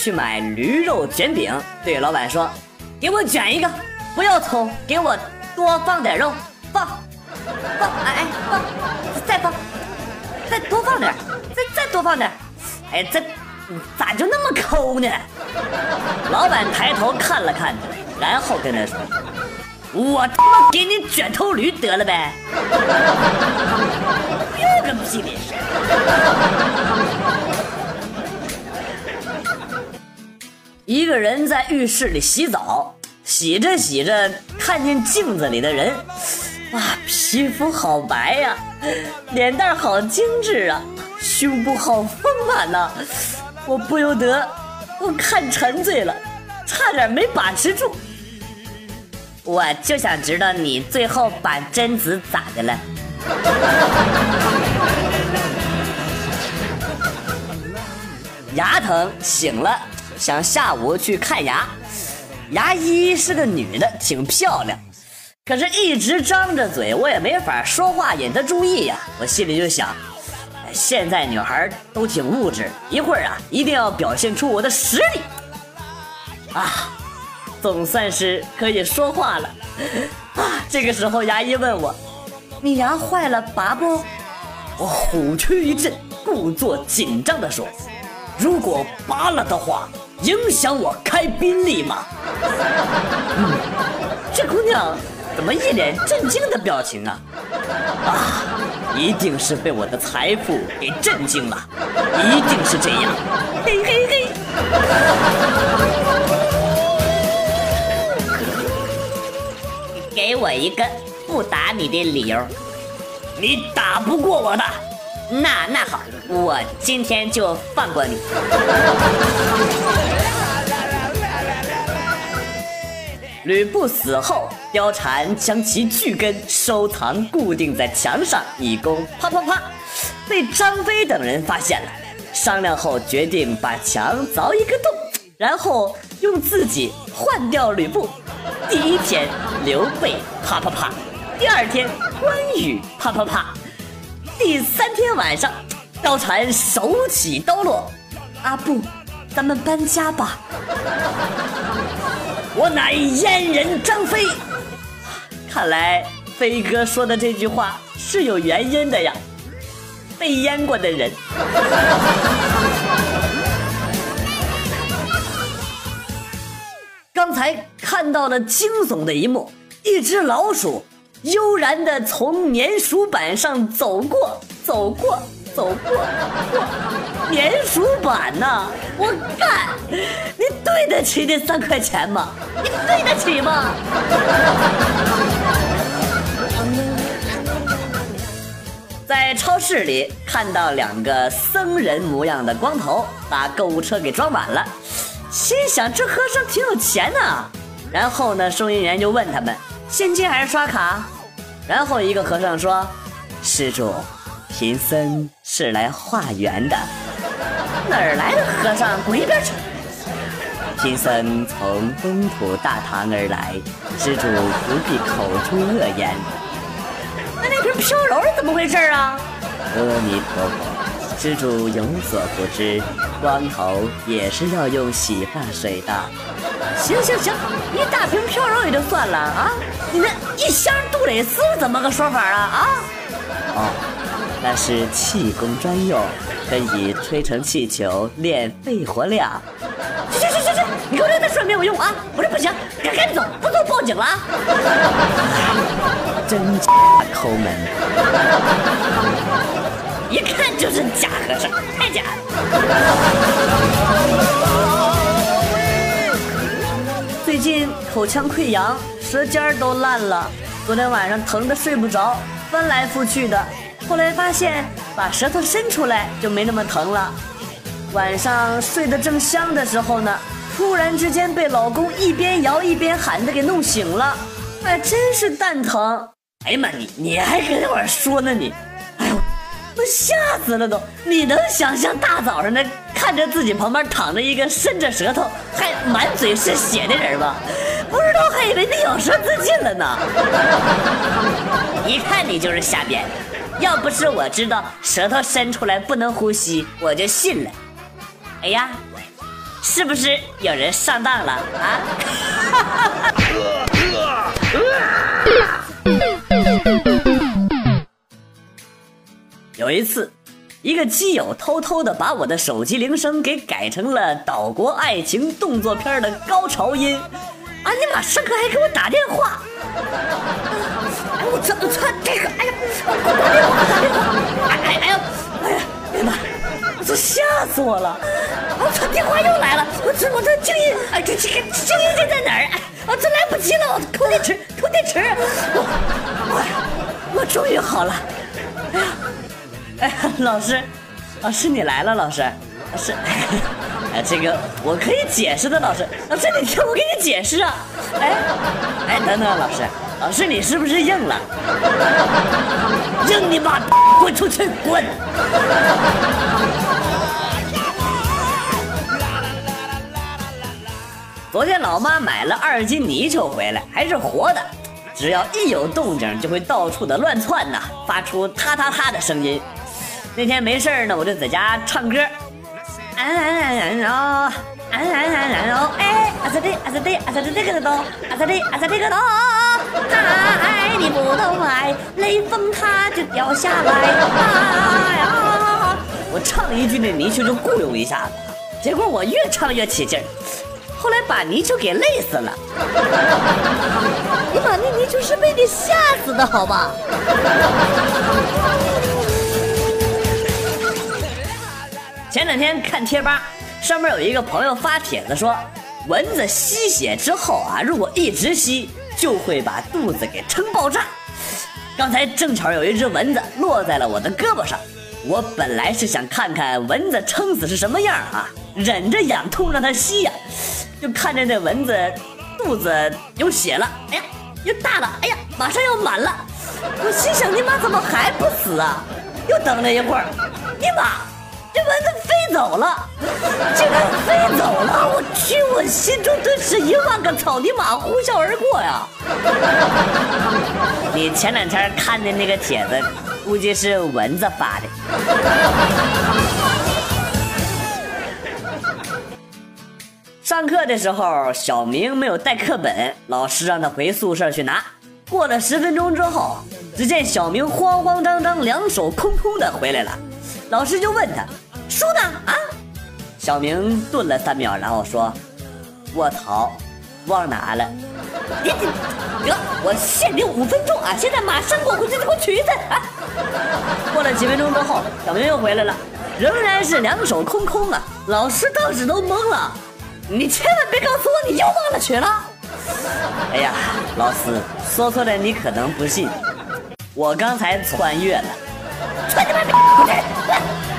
去买驴肉卷饼，对老板说：“给我卷一个，不要葱，给我多放点肉，放，放，哎哎，放，再放，再多放点，再再多放点，哎，这咋就那么抠呢？”老板抬头看了看他，然后跟他说：“我他妈给你卷头驴得了呗，有个屁的一个人在浴室里洗澡，洗着洗着，看见镜子里的人，哇，皮肤好白呀，脸蛋好精致啊，胸部好丰满呐，我不由得我看沉醉了，差点没把持住。我就想知道你最后把贞子咋的了？牙疼醒了。想下午去看牙，牙医是个女的，挺漂亮，可是一直张着嘴，我也没法说话引她注意呀。我心里就想，现在女孩都挺物质，一会儿啊，一定要表现出我的实力啊！总算是可以说话了啊！这个时候，牙医问我：“你牙坏了，拔不？”我虎躯一震，故作紧张地说：“如果拔了的话。”影响我开宾利吗？嗯，这姑娘怎么一脸震惊的表情啊？啊，一定是被我的财富给震惊了，一定是这样。嘿嘿嘿！给我一个不打你的理由，你打不过我的。那那好，我今天就放过你。吕布死后，貂蝉将其巨根收藏固定在墙上，以供啪啪啪。被张飞等人发现了，商量后决定把墙凿一个洞，然后用自己换掉吕布。第一天，刘备啪啪啪；第二天，关羽啪啪啪。第三天晚上，貂蝉手起刀落，阿布，咱们搬家吧。我乃阉人张飞，看来飞哥说的这句话是有原因的呀。被阉过的人，刚才看到了惊悚的一幕，一只老鼠。悠然的从粘鼠板上走过，走过，走过，过粘鼠板呐！我干，你对得起那三块钱吗？你对得起吗？在超市里看到两个僧人模样的光头，把购物车给装满了，心想这和尚挺有钱呐。然后呢，收银员就问他们。现金还是刷卡？然后一个和尚说：“施主，贫僧是来化缘的。”哪儿来的和尚？滚一边去！贫僧从东土大唐而来，施主不必口出恶言。那那瓶飘柔是怎么回事啊？阿弥陀佛，施主有所不知，光头也是要用洗发水的。行行行，一大瓶飘柔也就算了啊，你那一箱杜蕾斯怎么个说法啊？啊？哦，那是气功专用，可以吹成气球练肺活量。去去去去去，你给我留在说没有用啊！我这不行，赶紧走，不走报警了啊！真抠门，一看就是假和尚，太假了。最近口腔溃疡，舌尖儿都烂了。昨天晚上疼得睡不着，翻来覆去的。后来发现把舌头伸出来就没那么疼了。晚上睡得正香的时候呢，突然之间被老公一边摇一边喊的给弄醒了。哎，真是蛋疼！哎呀妈，你你还搁那块说呢你？哎呦，我吓死了都！你能想象大早上的？看着自己旁边躺着一个伸着舌头还满嘴是血的人吧，不知道还以为你咬舌自尽了呢。一看你就是瞎编的，要不是我知道舌头伸出来不能呼吸，我就信了。哎呀，是不是有人上当了啊？有一次，一个基友偷偷的把我的手机铃声给改成了岛国爱情动作片的高潮音。啊你妈！上课还给我打电话。哎我操我操这个！哎呀，我打电话打电话！哎哎哎呀哎呀！哎呀妈！我操吓死我了！我操电话又来了！我操我这静音！哎这这个静音键在哪儿？哎我这来不及了！我抠电池抠电池！我我我终于好了！哎呀！哎，老师，老师你来了，老师，老师，这个我可以解释的，老师，老师你听我给你解释啊，哎，哎，等等，老师，老师你是不是硬了？硬你妈，滚出去，滚！昨天老妈买了二斤泥鳅回来，还是活的，只要一有动静就会到处的乱窜呐，发出嗒嗒嗒的声音。那天没事呢，我就在家唱歌，安安安安哦，安安安安哦，哎，阿萨蒂阿萨蒂阿萨蒂这个刀，阿萨蒂阿萨蒂个刀，他爱你不懂爱，雷锋他就掉下来，哎呀！我唱一句那泥鳅就雇佣一下子，结果我越唱越起劲儿，后来把泥鳅给累死了。你把那泥鳅是被你吓死的，好吧？前两天看贴吧，上面有一个朋友发帖子说，蚊子吸血之后啊，如果一直吸，就会把肚子给撑爆炸。刚才正巧有一只蚊子落在了我的胳膊上，我本来是想看看蚊子撑死是什么样啊，忍着痒痛让它吸呀，就看着那蚊子肚子有血了，哎呀，又大了，哎呀，马上要满了，我心想你妈怎么还不死啊？又等了一会儿，你妈！这蚊子飞走了，竟然飞走了！我去，我心中顿时一万个草泥马呼啸而过呀！你前两天看的那个帖子，估计是蚊子发的。上课的时候，小明没有带课本，老师让他回宿舍去拿。过了十分钟之后，只见小明慌慌张张、两手空空的回来了。老师就问他：“书呢？”啊，小明顿了三秒，然后说：“我操，忘拿了。”你你得，我限你五分钟啊！现在马上给我回去，给我取一份啊！过了几分钟之后，小明又回来了，仍然是两手空空啊！老师当时都懵了，你千万别告诉我你又忘了取了！哎呀，老师说出来你可能不信，我刚才穿越了。穿你妈逼！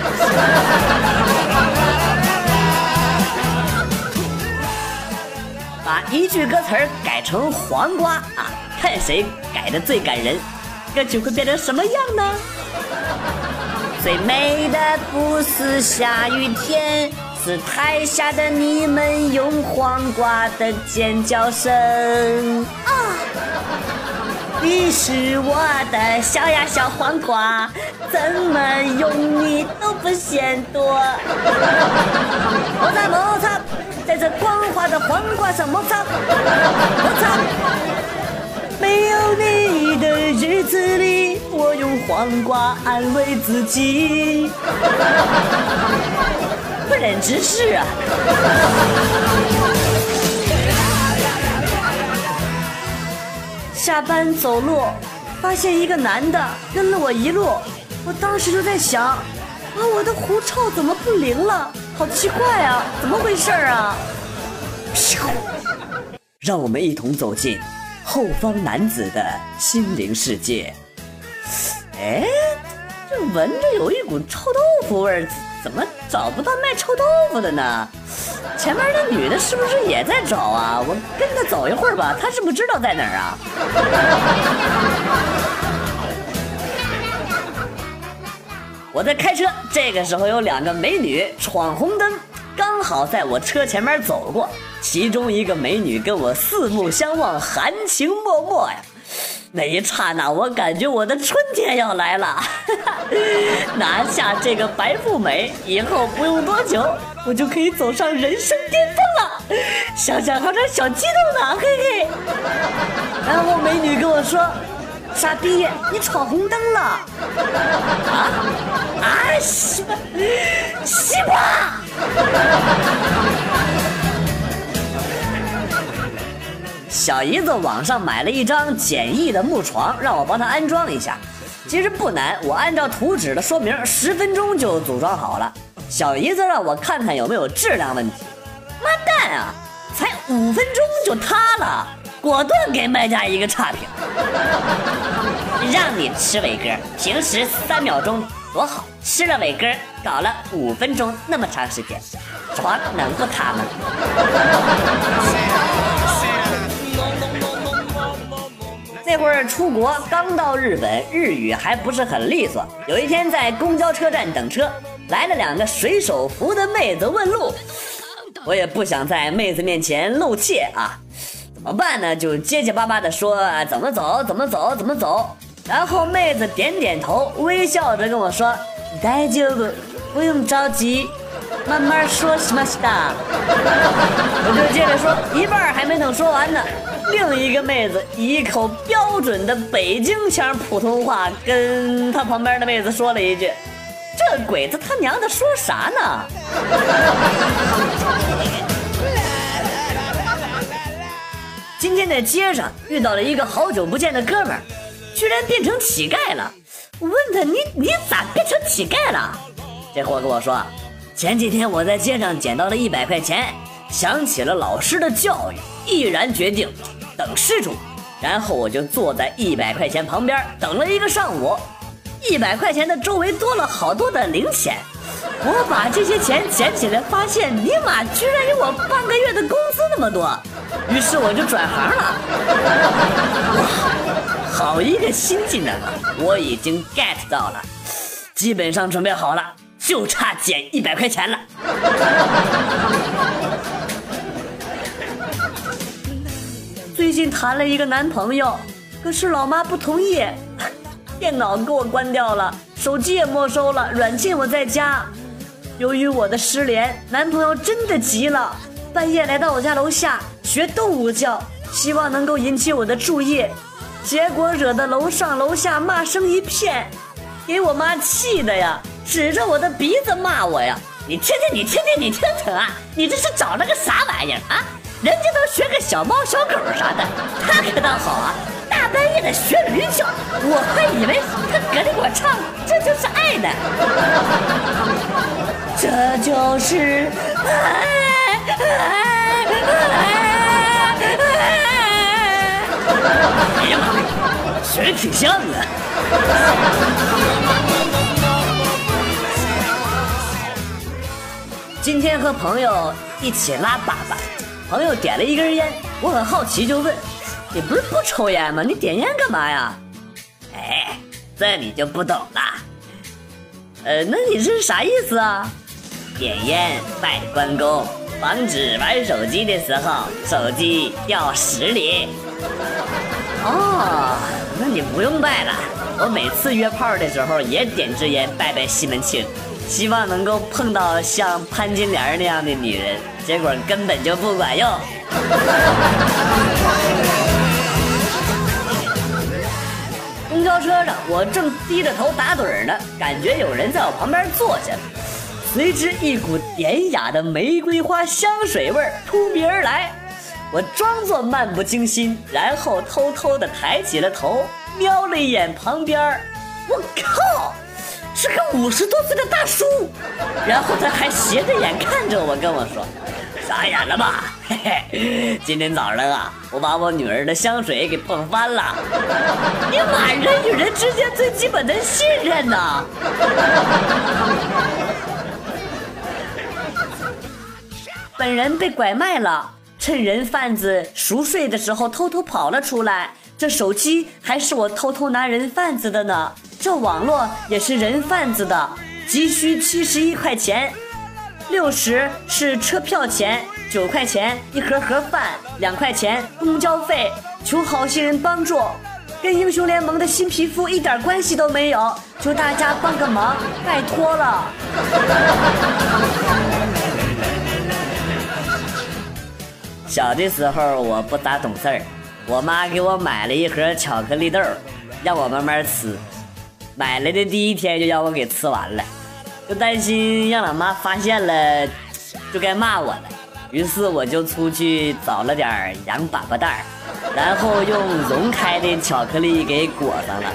把一句歌词改成黄瓜啊，看谁改的最感人，歌曲会变成什么样呢？最美的不是下雨天，是台下的你们用黄瓜的尖叫声！你是我的小呀小黄瓜，怎么用你都不嫌多。摩擦摩擦，在这光滑的黄瓜上摩擦摩擦。没有你的日子里，我用黄瓜安慰自己。不忍直视啊！下班走路，发现一个男的跟了我一路，我当时就在想，啊，我的狐臭怎么不灵了？好奇怪啊，怎么回事啊？让我们一同走进后方男子的心灵世界。哎，这闻着有一股臭豆腐味儿，怎么找不到卖臭豆腐的呢？前面那女的是不是也在找啊？我跟她走一会儿吧，她是不知道在哪儿啊？我在开车，这个时候有两个美女闯红灯，刚好在我车前面走过，其中一个美女跟我四目相望，含情脉脉呀。那一刹那，我感觉我的春天要来了。拿下这个白富美以后，不用多久，我就可以走上人生巅峰了。想想还有点小激动呢，嘿嘿。然后美女跟我说：“傻逼，你闯红灯了。”啊啊！西西瓜。小姨子网上买了一张简易的木床，让我帮她安装一下。其实不难，我按照图纸的说明，十分钟就组装好了。小姨子让我看看有没有质量问题。妈蛋啊，才五分钟就塌了，果断给卖家一个差评。让你吃伟哥，平时三秒钟多好，吃了伟哥搞了五分钟那么长时间，床能不塌吗？那会儿出国刚到日本，日语还不是很利索。有一天在公交车站等车，来了两个水手服的妹子问路，我也不想在妹子面前露怯啊，怎么办呢？就结结巴巴的说怎么走，怎么走，怎么走。然后妹子点点头，微笑着跟我说：“大丈夫，不用着急，慢慢说。”什么的？我就接着说，一半还没等说完呢。另一个妹子一口标准的北京腔普通话，跟她旁边的妹子说了一句：“这鬼子他娘的说啥呢？”今天在街上遇到了一个好久不见的哥们儿，居然变成乞丐了。我问他：“你你咋变成乞丐了？”这货跟我说：“前几天我在街上捡到了一百块钱，想起了老师的教育，毅然决定。”等失主，然后我就坐在一百块钱旁边等了一个上午。一百块钱的周围多了好多的零钱，我把这些钱捡起来，发现尼玛居然有我半个月的工资那么多，于是我就转行了。好一个新技能啊！我已经 get 到了，基本上准备好了，就差捡一百块钱了。最近谈了一个男朋友，可是老妈不同意，电脑给我关掉了，手机也没收了，软禁我在家。由于我的失联，男朋友真的急了，半夜来到我家楼下学动物叫，希望能够引起我的注意，结果惹得楼上楼下骂声一片，给我妈气的呀，指着我的鼻子骂我呀：“你听听，你听听，你听听啊，你这是找了个啥玩意儿啊？”人家都学个小猫小狗啥的，他可倒好啊，大半夜的学驴叫，我还以为他搁里给我唱这就是爱呢，这就是爱爱爱。哎呀妈，学的挺像啊。今天和朋友一起拉粑粑。朋友点了一根烟，我很好奇，就问：“你不是不抽烟吗？你点烟干嘛呀？”哎，这你就不懂了。呃，那你这是啥意思啊？点烟拜关公，防止玩手机的时候手机掉屎里。哦，那你不用拜了，我每次约炮的时候也点支烟拜拜西门庆。希望能够碰到像潘金莲那样的女人，结果根本就不管用。公交车上，我正低着头打盹呢，感觉有人在我旁边坐下，随之一股典雅的玫瑰花香水味扑鼻而来。我装作漫不经心，然后偷偷的抬起了头，瞄了一眼旁边我靠！是个五十多岁的大叔，然后他还斜着眼看着我，跟我说：“傻眼了吧？嘿嘿，今天早上啊，我把我女儿的香水给碰翻了。你妈，人与人之间最基本的信任呐！”本人被拐卖了，趁人贩子熟睡的时候偷偷跑了出来。这手机还是我偷偷拿人贩子的呢。这网络也是人贩子的，急需七十一块钱，六十是车票钱，九块钱一盒盒饭，两块钱公交费，求好心人帮助。跟英雄联盟的新皮肤一点关系都没有，求大家帮个忙，拜托了。小的时候我不咋懂事儿，我妈给我买了一盒巧克力豆，让我慢慢吃。买来的第一天就让我给吃完了，就担心让老妈发现了，就该骂我了。于是我就出去找了点洋粑粑袋然后用融开的巧克力给裹上了。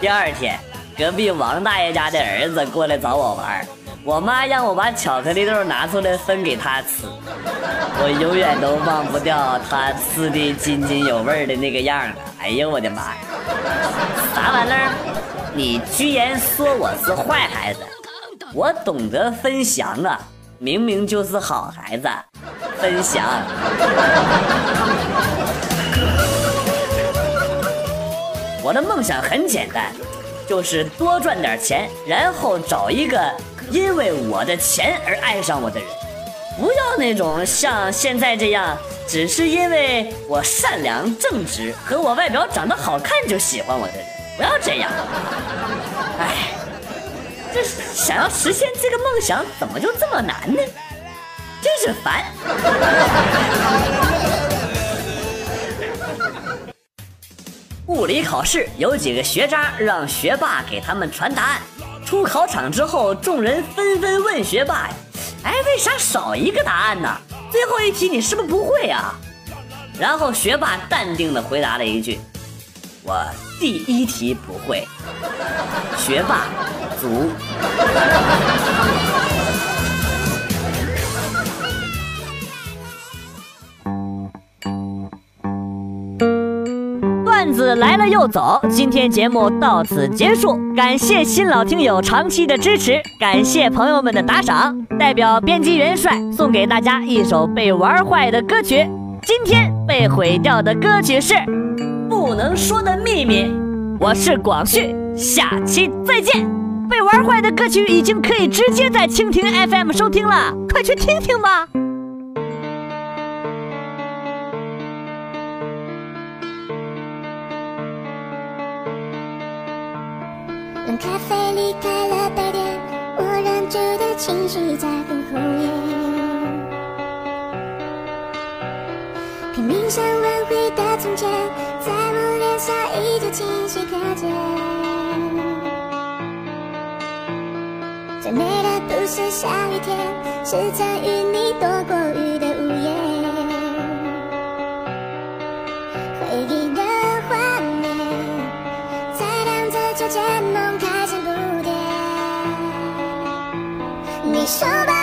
第二天，隔壁王大爷家的儿子过来找我玩，我妈让我把巧克力豆拿出来分给她吃。我永远都忘不掉她吃的津津有味的那个样儿。哎呀，我的妈呀！啥玩意儿？你居然说我是坏孩子？我懂得分享啊，明明就是好孩子。分享。我的梦想很简单，就是多赚点钱，然后找一个因为我的钱而爱上我的人，不要那种像现在这样，只是因为我善良正直和我外表长得好看就喜欢我的人，不要这样。哎，这想要实现这个梦想，怎么就这么难呢？真是烦！物理考试有几个学渣让学霸给他们传答案，出考场之后，众人纷纷问学霸：“，哎，为啥少一个答案呢？最后一题你是不是不会啊？”然后学霸淡定的回答了一句：“我第一题不会。”学霸足。来了又走，今天节目到此结束，感谢新老听友长期的支持，感谢朋友们的打赏，代表编辑元帅送给大家一首被玩坏的歌曲。今天被毁掉的歌曲是《不能说的秘密》，我是广旭，下期再见。被玩坏的歌曲已经可以直接在蜻蜓 FM 收听了，快去听听吧。情绪在很后面，拼命想挽回的从前，在我脸上依旧清晰可见。最美的不是下雨天，是曾与你躲过雨的屋檐。回忆的画面，在两字之间说吧。